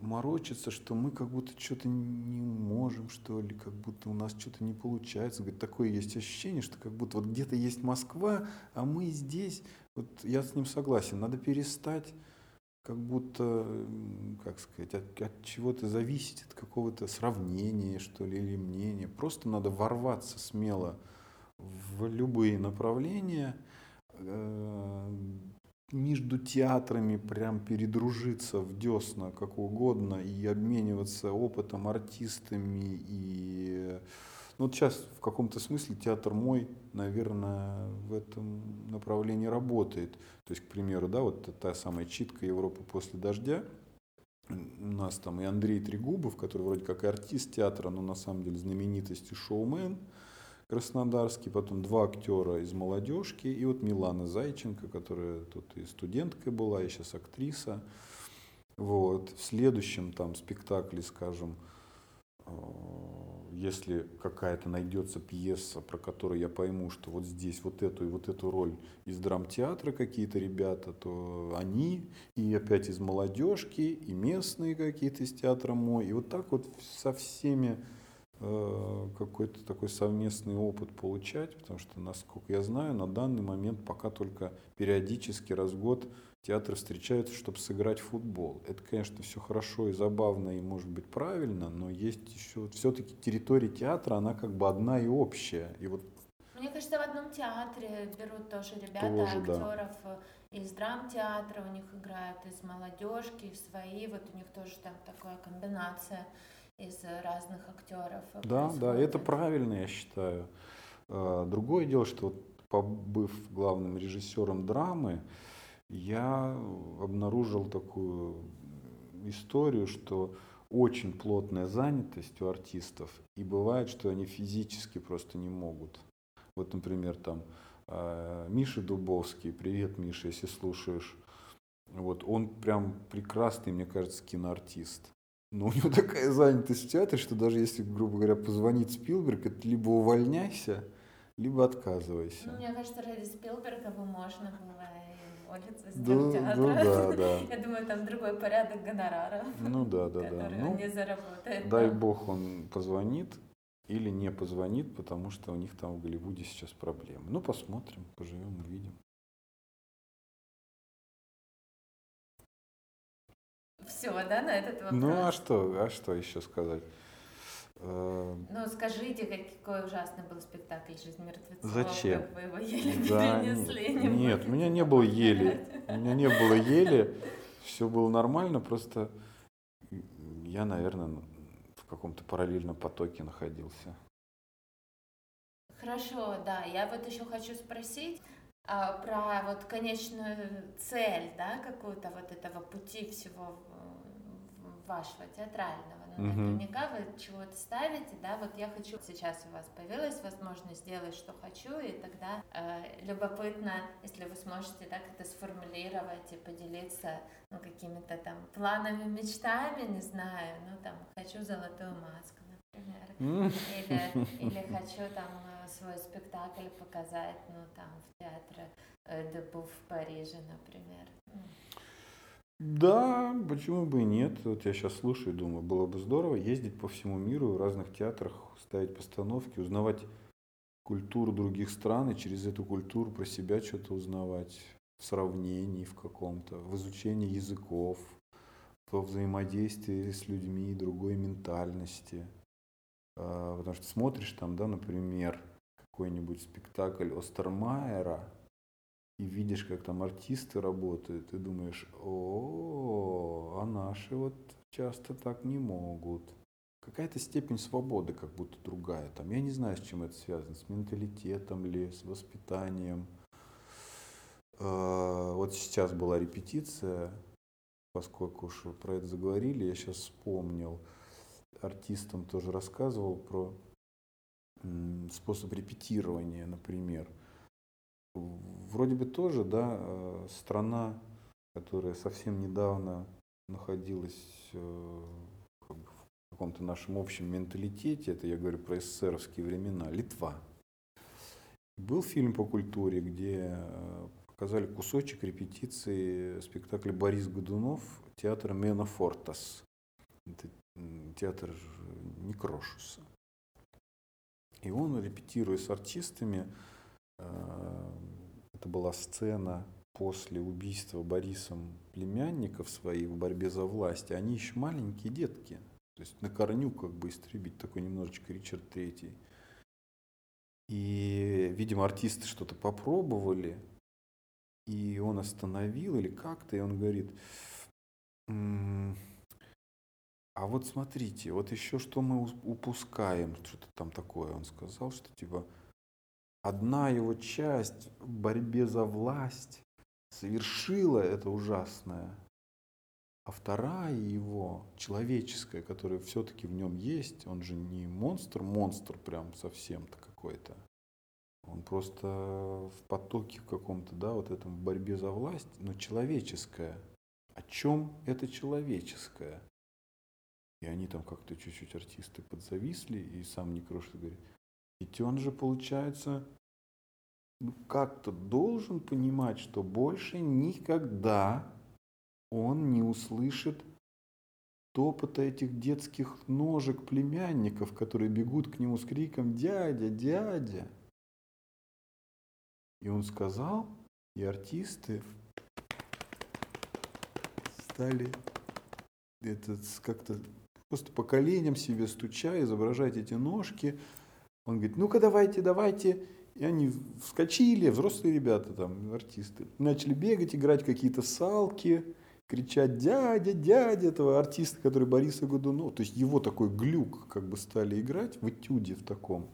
морочиться, что мы как будто что-то не можем, что ли, как будто у нас что-то не получается. Говорит, такое есть ощущение, что как будто вот где-то есть Москва, а мы здесь. Вот я с ним согласен, надо перестать как будто, как сказать, от, от чего-то зависеть, от какого-то сравнения, что ли, или мнения. Просто надо ворваться смело в любые направления, э, между театрами прям передружиться в десна как угодно и обмениваться опытом артистами и ну, вот сейчас в каком-то смысле театр мой, наверное, в этом направлении работает. То есть, к примеру, да, вот та самая читка Европы после дождя, у нас там и Андрей Трегубов, который вроде как и артист театра, но на самом деле знаменитость и шоумен краснодарский, потом два актера из молодежки, и вот Милана Зайченко, которая тут и студенткой была, и сейчас актриса. Вот. В следующем там спектакле, скажем, если какая-то найдется пьеса, про которую я пойму, что вот здесь вот эту и вот эту роль из драмтеатра какие-то ребята, то они, и опять из молодежки, и местные какие-то из театра мой, и вот так вот со всеми э, какой-то такой совместный опыт получать, потому что, насколько я знаю, на данный момент пока только периодически раз в год театры встречаются, чтобы сыграть футбол. Это, конечно, все хорошо и забавно, и может быть правильно, но есть еще все-таки территория театра, она как бы одна и общая. И вот мне кажется, в одном театре берут тоже ребята, тоже, актеров да. из драмтеатра, у них играют из молодежки, свои, вот у них тоже там такая комбинация из разных актеров. Да, происходит. да, это правильно, я считаю. А, другое дело, что побыв главным режиссером драмы, я обнаружил такую историю, что очень плотная занятость у артистов, и бывает, что они физически просто не могут. Вот, например, там а, Миша Дубовский, привет, Миша, если слушаешь, вот он прям прекрасный, мне кажется, киноартист. Но у него <laughs> такая занятость в театре, что даже если, грубо говоря, позвонить Спилберг, это либо увольняйся, либо отказывайся. Ну, мне кажется, ради Спилберга бы можно было уволиться с да, театра. Ну, да, да. Я думаю, там другой порядок гонораров, ну, да, да, который да. он ну, не заработает. Дай бог он позвонит или не позвонит, потому что у них там в Голливуде сейчас проблемы. Ну, посмотрим, поживем, увидим. Все, да, на этот вопрос? Ну, а что, а что еще сказать? Эм, ну, скажите, какой ужасный был спектакль «Жизнь мертвецов». Зачем? Как вы его еле да, перенесли. Нет, нет у меня не было еле. У меня не было еле. Все было нормально, просто я, наверное, в каком-то параллельном потоке находился. Хорошо, да. Я вот еще хочу спросить а, про вот конечную цель, да, какую-то вот этого пути всего вашего театрального угу. наверняка вы чего-то ставите, да, вот я хочу, сейчас у вас появилась возможность сделать, что хочу, и тогда э, любопытно, если вы сможете так это сформулировать и поделиться, ну, какими-то там планами, мечтами, не знаю, ну, там, хочу золотую маску, например, или, <laughs> или хочу там э, свой спектакль показать, ну, там, в театре э, Дебуф в Париже, например. Да, почему бы и нет. Вот я сейчас слушаю и думаю, было бы здорово ездить по всему миру, в разных театрах, ставить постановки, узнавать культуру других стран и через эту культуру про себя что-то узнавать в сравнении в каком-то, в изучении языков, во взаимодействии с людьми другой ментальности. А, потому что смотришь там, да, например, какой-нибудь спектакль Остермайера, и видишь, как там артисты работают, и думаешь, о, а наши вот часто так не могут. Какая-то степень свободы как будто другая. Там, я не знаю, с чем это связано, с менталитетом ли, с воспитанием. А, вот сейчас была репетиция, поскольку уж про это заговорили, я сейчас вспомнил. Артистам тоже рассказывал про способ репетирования, например – вроде бы тоже, да, э, страна, которая совсем недавно находилась э, в каком-то нашем общем менталитете, это я говорю про СССРовские времена, Литва. Был фильм по культуре, где э, показали кусочек репетиции спектакля Борис Годунов театра Мена Фортас. Это театр Некрошуса. И он, репетируя с артистами, это была сцена после убийства Борисом племянников своих в борьбе за власть, они еще маленькие детки. То есть на корню как бы истребить такой немножечко Ричард Третий. И, видимо, артисты что-то попробовали, и он остановил или как-то, и он говорит, а вот смотрите, вот еще что мы упускаем, что-то там такое он сказал, что типа одна его часть в борьбе за власть совершила это ужасное, а вторая его, человеческая, которая все-таки в нем есть, он же не монстр, монстр прям совсем-то какой-то. Он просто в потоке каком-то, да, вот этом в борьбе за власть, но человеческая. О чем это человеческое? И они там как-то чуть-чуть артисты подзависли, и сам Некрошин говорит, ведь он же, получается, ну, как-то должен понимать, что больше никогда он не услышит топота этих детских ножек племянников, которые бегут к нему с криком «Дядя, дядя!». И он сказал, и артисты стали это как-то просто по коленям себе стуча, изображать эти ножки. Он говорит, ну-ка давайте, давайте. И они вскочили, взрослые ребята там, артисты, начали бегать, играть какие-то салки, кричать «дядя, дядя» этого артиста, который Бориса Годунов. То есть его такой глюк как бы стали играть в этюде в таком.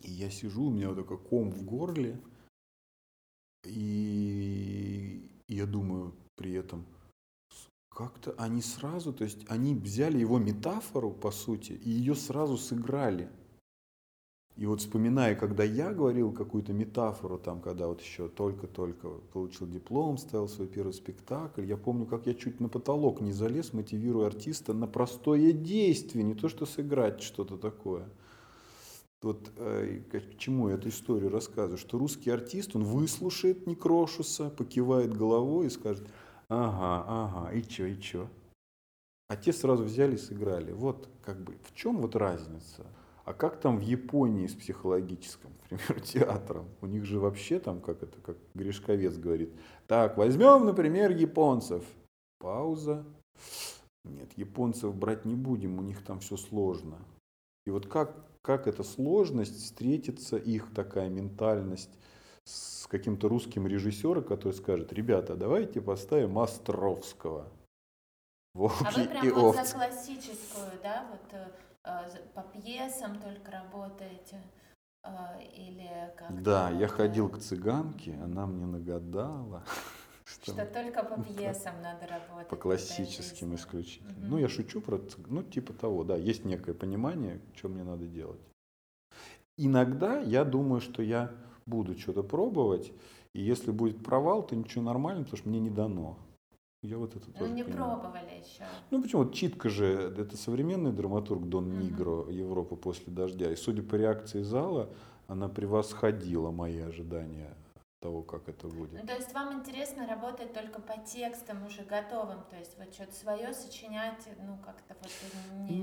И я сижу, у меня вот такой ком в горле. И я думаю при этом – как-то они сразу, то есть они взяли его метафору, по сути, и ее сразу сыграли. И вот вспоминая, когда я говорил какую-то метафору, там, когда вот еще только-только получил диплом, ставил свой первый спектакль, я помню, как я чуть на потолок не залез, мотивируя артиста на простое действие, не то что сыграть что-то такое. Вот э, к чему я эту историю рассказываю, что русский артист, он выслушает Некрошуса, покивает головой и скажет – Ага, ага, и чё, и чё? А те сразу взяли и сыграли. Вот как бы в чем вот разница? А как там в Японии с психологическим, <laughs> например, театром? У них же вообще там, как это, как Гришковец говорит, так, возьмем, например, японцев. Пауза. Нет, японцев брать не будем, у них там все сложно. И вот как, как эта сложность встретится, их такая ментальность с каким-то русским режиссером, который скажет, ребята, давайте поставим Островского. Волки а вы прям и вот за классическую, да, вот э по пьесам только работаете? Э, или как Да, я ходил к цыганке, она мне нагадала. <laughs> Что, что только по <laughs> пьесам надо работать. По классическим исключительно. Угу. Ну, я шучу про, ну, типа того, да, есть некое понимание, что мне надо делать. Иногда я думаю, что я буду что-то пробовать, и если будет провал, то ничего нормально, потому что мне не дано. Я вот это ну, тоже не понимаю. пробовали еще. Ну, почему? Вот Читка же, это современный драматург Дон uh-huh. Нигро, Европа после дождя. И судя по реакции зала, она превосходила мои ожидания того, как это будет. Ну, то есть вам интересно работать только по текстам уже готовым, то есть вот что-то свое сочинять, ну как-то вот не,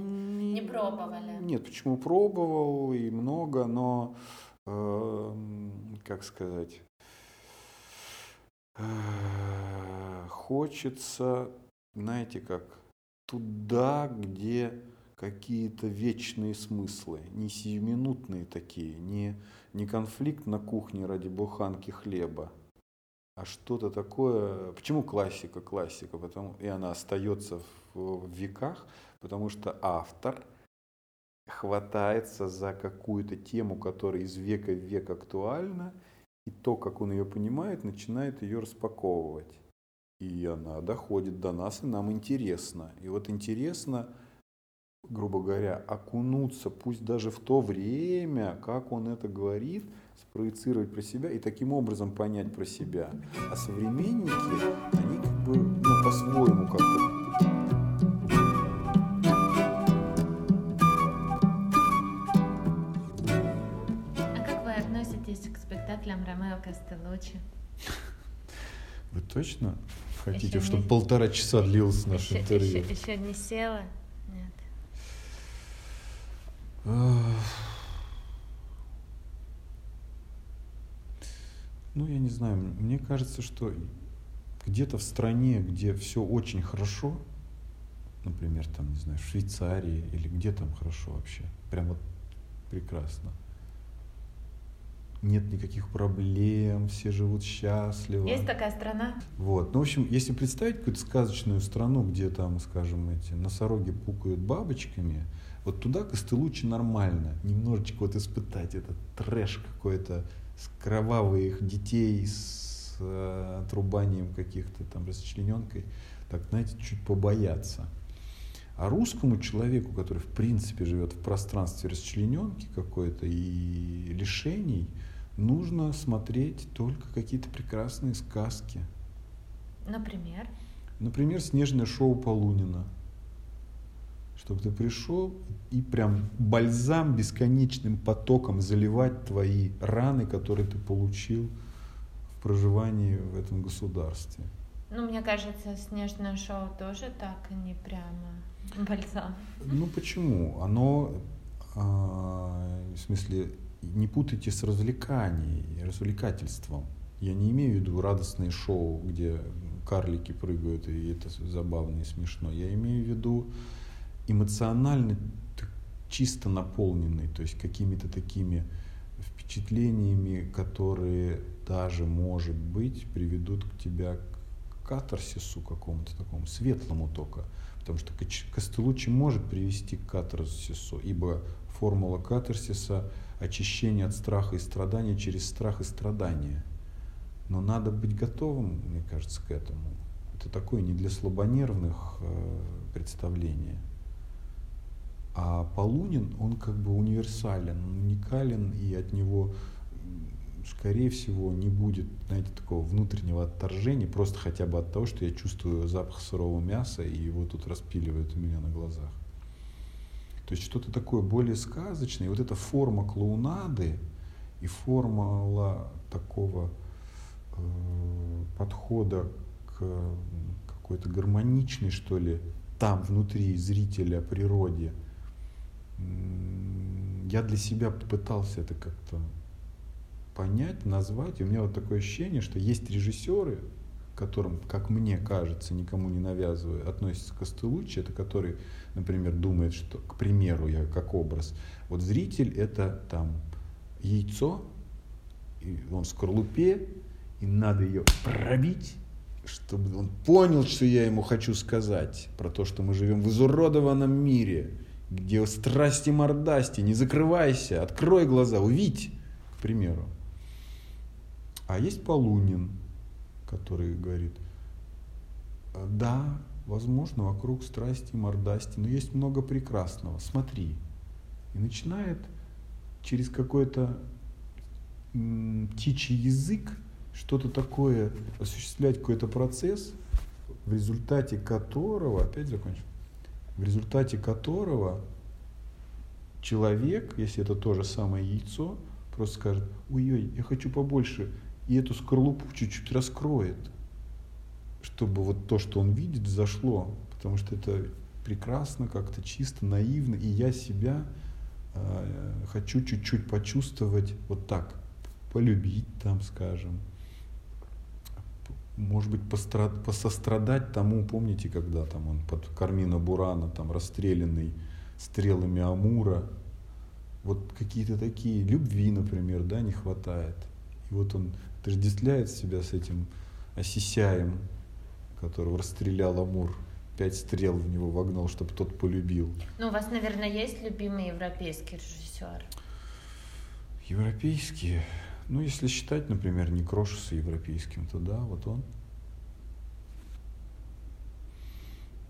не пробовали? Нет, почему пробовал и много, но Эм, как сказать, э, хочется, знаете, как туда, где какие-то вечные смыслы, не сиюминутные такие, не, не конфликт на кухне ради буханки хлеба, а что-то такое. Почему классика классика? Потому, и она остается в, в веках, потому что автор – хватается за какую-то тему, которая из века в век актуальна, и то, как он ее понимает, начинает ее распаковывать. И она доходит до нас, и нам интересно. И вот интересно, грубо говоря, окунуться, пусть даже в то время, как он это говорит, спроецировать про себя и таким образом понять про себя. А современники, они как бы ну, по-своему как-то Костелучи. Вы точно хотите, еще чтобы не... полтора часа длился наше еще, интервью? Еще, еще не села? Нет. Ну, я не знаю, мне кажется, что где-то в стране, где все очень хорошо, например, там, не знаю, в Швейцарии или где там хорошо вообще, прям вот прекрасно. Нет никаких проблем, все живут счастливо. Есть такая страна? Вот. Ну, в общем, если представить какую-то сказочную страну, где там, скажем, эти носороги пукают бабочками, вот туда Костелучи нормально. Немножечко вот испытать этот трэш какой-то с кровавых детей, с э, отрубанием каких-то там расчлененкой. Так, знаете, чуть побояться. А русскому человеку, который в принципе живет в пространстве расчлененки какой-то и лишений, нужно смотреть только какие-то прекрасные сказки. Например? Например, снежное шоу Полунина. Чтобы ты пришел и прям бальзам бесконечным потоком заливать твои раны, которые ты получил в проживании в этом государстве. Ну, мне кажется, снежное шоу тоже так не прямо бальзам. Ну почему? Оно, а, в смысле, не путайте с развлеканием, развлекательством. Я не имею в виду радостные шоу, где карлики прыгают, и это забавно и смешно. Я имею в виду эмоционально чисто наполненный, то есть какими-то такими впечатлениями, которые даже, может быть, приведут к тебя к катарсису какому-то такому, светлому только. Потому что Костелучи может привести к катарсису, ибо формула катарсиса – очищение от страха и страдания через страх и страдания. Но надо быть готовым, мне кажется, к этому. Это такое не для слабонервных э, представление. А Полунин, он как бы универсален, уникален, и от него скорее всего, не будет, знаете, такого внутреннего отторжения, просто хотя бы от того, что я чувствую запах сырого мяса, и его тут распиливают у меня на глазах. То есть что-то такое более сказочное. И вот эта форма клоунады и формула такого э, подхода к какой-то гармоничной, что ли, там внутри зрителя природе, я для себя пытался это как-то понять, назвать. И у меня вот такое ощущение, что есть режиссеры, которым, как мне кажется, никому не навязывая, относятся к Костелуччи, это который, например, думает, что, к примеру, я как образ, вот зритель это там яйцо, и он в скорлупе, и надо ее пробить, чтобы он понял, что я ему хочу сказать, про то, что мы живем в изуродованном мире, где страсти мордасти, не закрывайся, открой глаза, увидь, к примеру. А есть Полунин, который говорит, да, возможно, вокруг страсти, мордасти, но есть много прекрасного, смотри. И начинает через какой-то птичий язык что-то такое осуществлять какой-то процесс, в результате которого, опять закончим, в результате которого человек, если это то же самое яйцо, просто скажет, ой-ой, я хочу побольше, и эту скорлупу чуть-чуть раскроет, чтобы вот то, что он видит, зашло, потому что это прекрасно, как-то чисто, наивно, и я себя э, хочу чуть-чуть почувствовать вот так, полюбить там, скажем, может быть, пострад, посострадать тому, помните, когда там он под Кармина Бурана, там расстрелянный стрелами Амура, вот какие-то такие, любви, например, да, не хватает. И вот он отождествляет себя с этим Осисяем, которого расстрелял Амур. Пять стрел в него вогнал, чтобы тот полюбил. Ну, у вас, наверное, есть любимый европейский режиссер? Европейские? Ну, если считать, например, Некрошеса европейским, то да, вот он.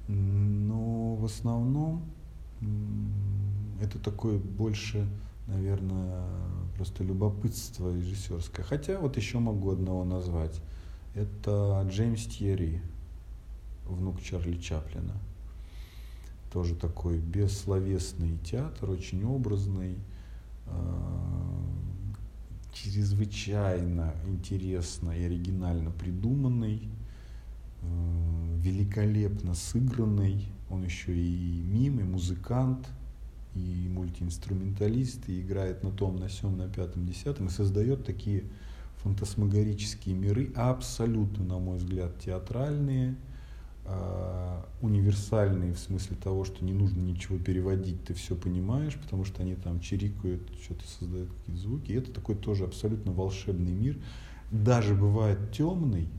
Но в основном это такое больше наверное, просто любопытство режиссерское. Хотя вот еще могу одного назвать. Это Джеймс Тьерри, внук Чарли Чаплина. Тоже такой бессловесный театр, очень образный, а, чрезвычайно интересно и оригинально придуманный, а, великолепно сыгранный. Он еще и мим, и музыкант – и мультиинструменталист, и играет на том, на сем, на пятом, десятом, и создает такие фантасмагорические миры, абсолютно, на мой взгляд, театральные, э, универсальные в смысле того, что не нужно ничего переводить, ты все понимаешь, потому что они там чирикают, что-то создают какие-то звуки. И это такой тоже абсолютно волшебный мир. Даже бывает темный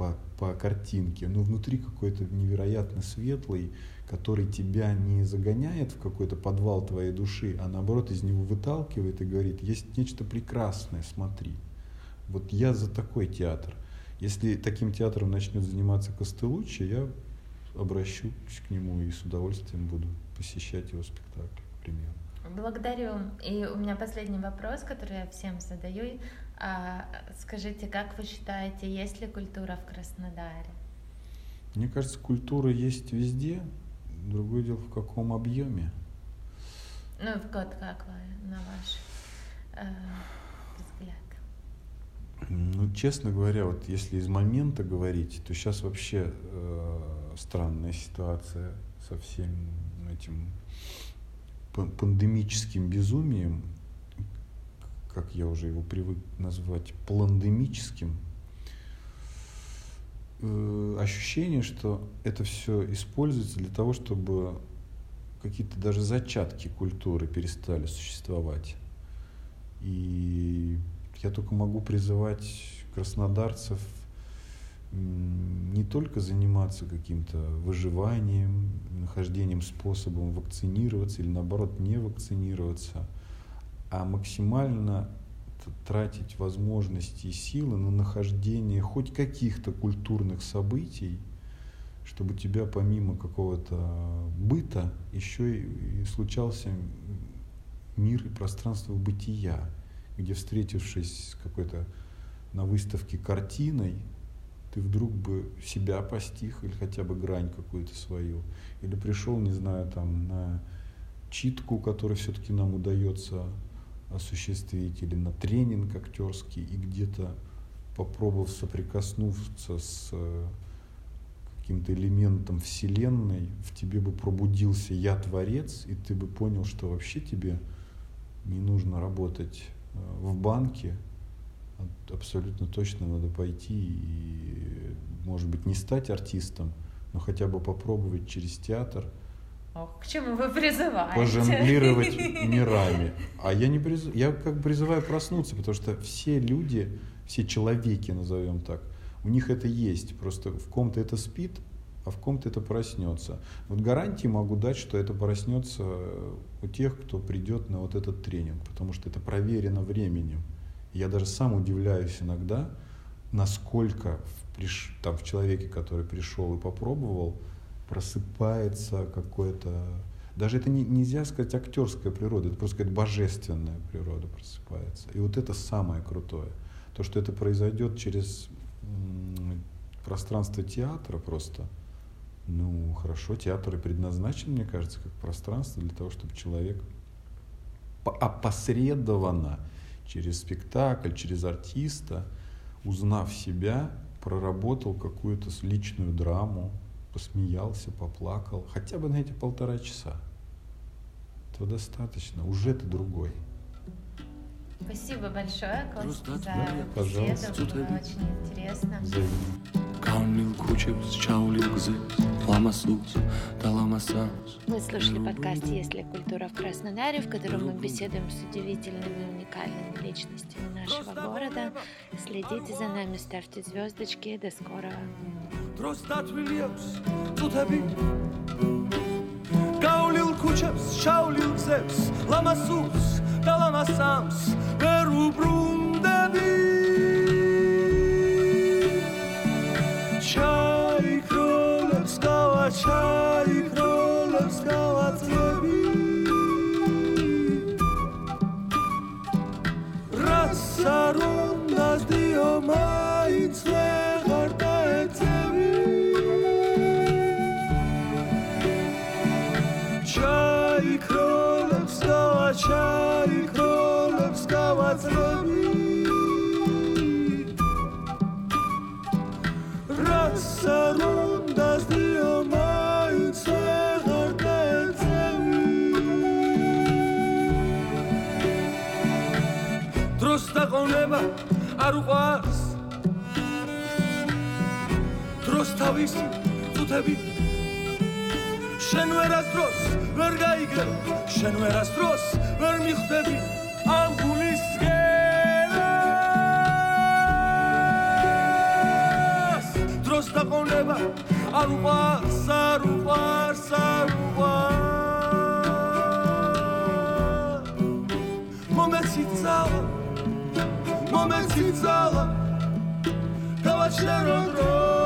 по, по картинке, но внутри какой-то невероятно светлый, который тебя не загоняет в какой-то подвал твоей души, а наоборот из него выталкивает и говорит, есть нечто прекрасное, смотри. Вот я за такой театр. Если таким театром начнет заниматься Костелуччи, я обращусь к нему и с удовольствием буду посещать его спектакль, к примеру. Благодарю. И у меня последний вопрос, который я всем задаю. А, скажите, как вы считаете, есть ли культура в Краснодаре? Мне кажется, культура есть везде. Другое дело, в каком объеме. Ну, вот как вы, на ваш э, взгляд? Ну, честно говоря, вот если из момента говорить, то сейчас вообще э, странная ситуация со всем этим пандемическим безумием, как я уже его привык назвать, пландемическим, э, ощущение, что это все используется для того, чтобы какие-то даже зачатки культуры перестали существовать. И я только могу призывать краснодарцев не только заниматься каким-то выживанием, нахождением способом вакцинироваться или наоборот не вакцинироваться, а максимально тратить возможности и силы на нахождение хоть каких-то культурных событий, чтобы у тебя помимо какого-то быта еще и, случался мир и пространство бытия, где встретившись с какой-то на выставке картиной, ты вдруг бы себя постиг или хотя бы грань какую-то свою, или пришел, не знаю, там на читку, которую все-таки нам удается осуществить, или на тренинг актерский, и где-то попробовал соприкоснуться с э, каким-то элементом Вселенной, в тебе бы пробудился «я творец», и ты бы понял, что вообще тебе не нужно работать э, в банке, абсолютно точно надо пойти и, может быть, не стать артистом, но хотя бы попробовать через театр – Ох, к чему вы призываете? Пожонглировать <laughs> мирами. А я не призываю, я как призываю проснуться, потому что все люди, все человеки, назовем так, у них это есть. Просто в ком-то это спит, а в ком-то это проснется. Вот гарантии могу дать, что это проснется у тех, кто придет на вот этот тренинг, потому что это проверено временем. Я даже сам удивляюсь иногда, насколько в, там, в человеке, который пришел и попробовал, просыпается какое-то... Даже это не, нельзя сказать актерская природа, это просто сказать божественная природа просыпается. И вот это самое крутое. То, что это произойдет через пространство театра просто, ну, хорошо, театр и предназначен, мне кажется, как пространство для того, чтобы человек опосредованно через спектакль, через артиста, узнав себя, проработал какую-то личную драму, посмеялся, поплакал, хотя бы на эти полтора часа. То достаточно, уже ты другой. Спасибо большое, Костя, за Пожалуйста. беседу. Было очень интересно. Мы слушали подкаст «Есть ли культура в Краснодаре», в котором мы беседуем с удивительными и уникальными личностями нашего города. Следите за нами, ставьте звездочки. До скорого. დროს დათვლილი აქვს წუთები. გაულიულ ქუჩებს შავლიულ გზებს ლამასურს და ლამასამს ვერ უბრუნ Qoneba არ უყვარს. დროს თავისი წუთები. შენ ვერასდროს ვერ გაიგე შენ ვერასდროს ვერ მიხვდები ამ გულის გერას. დროს დაყონება არ უყვარს არ უყვარს არ უყვარს. მომეცი ძალა momento sem sala, cavacheiro andou.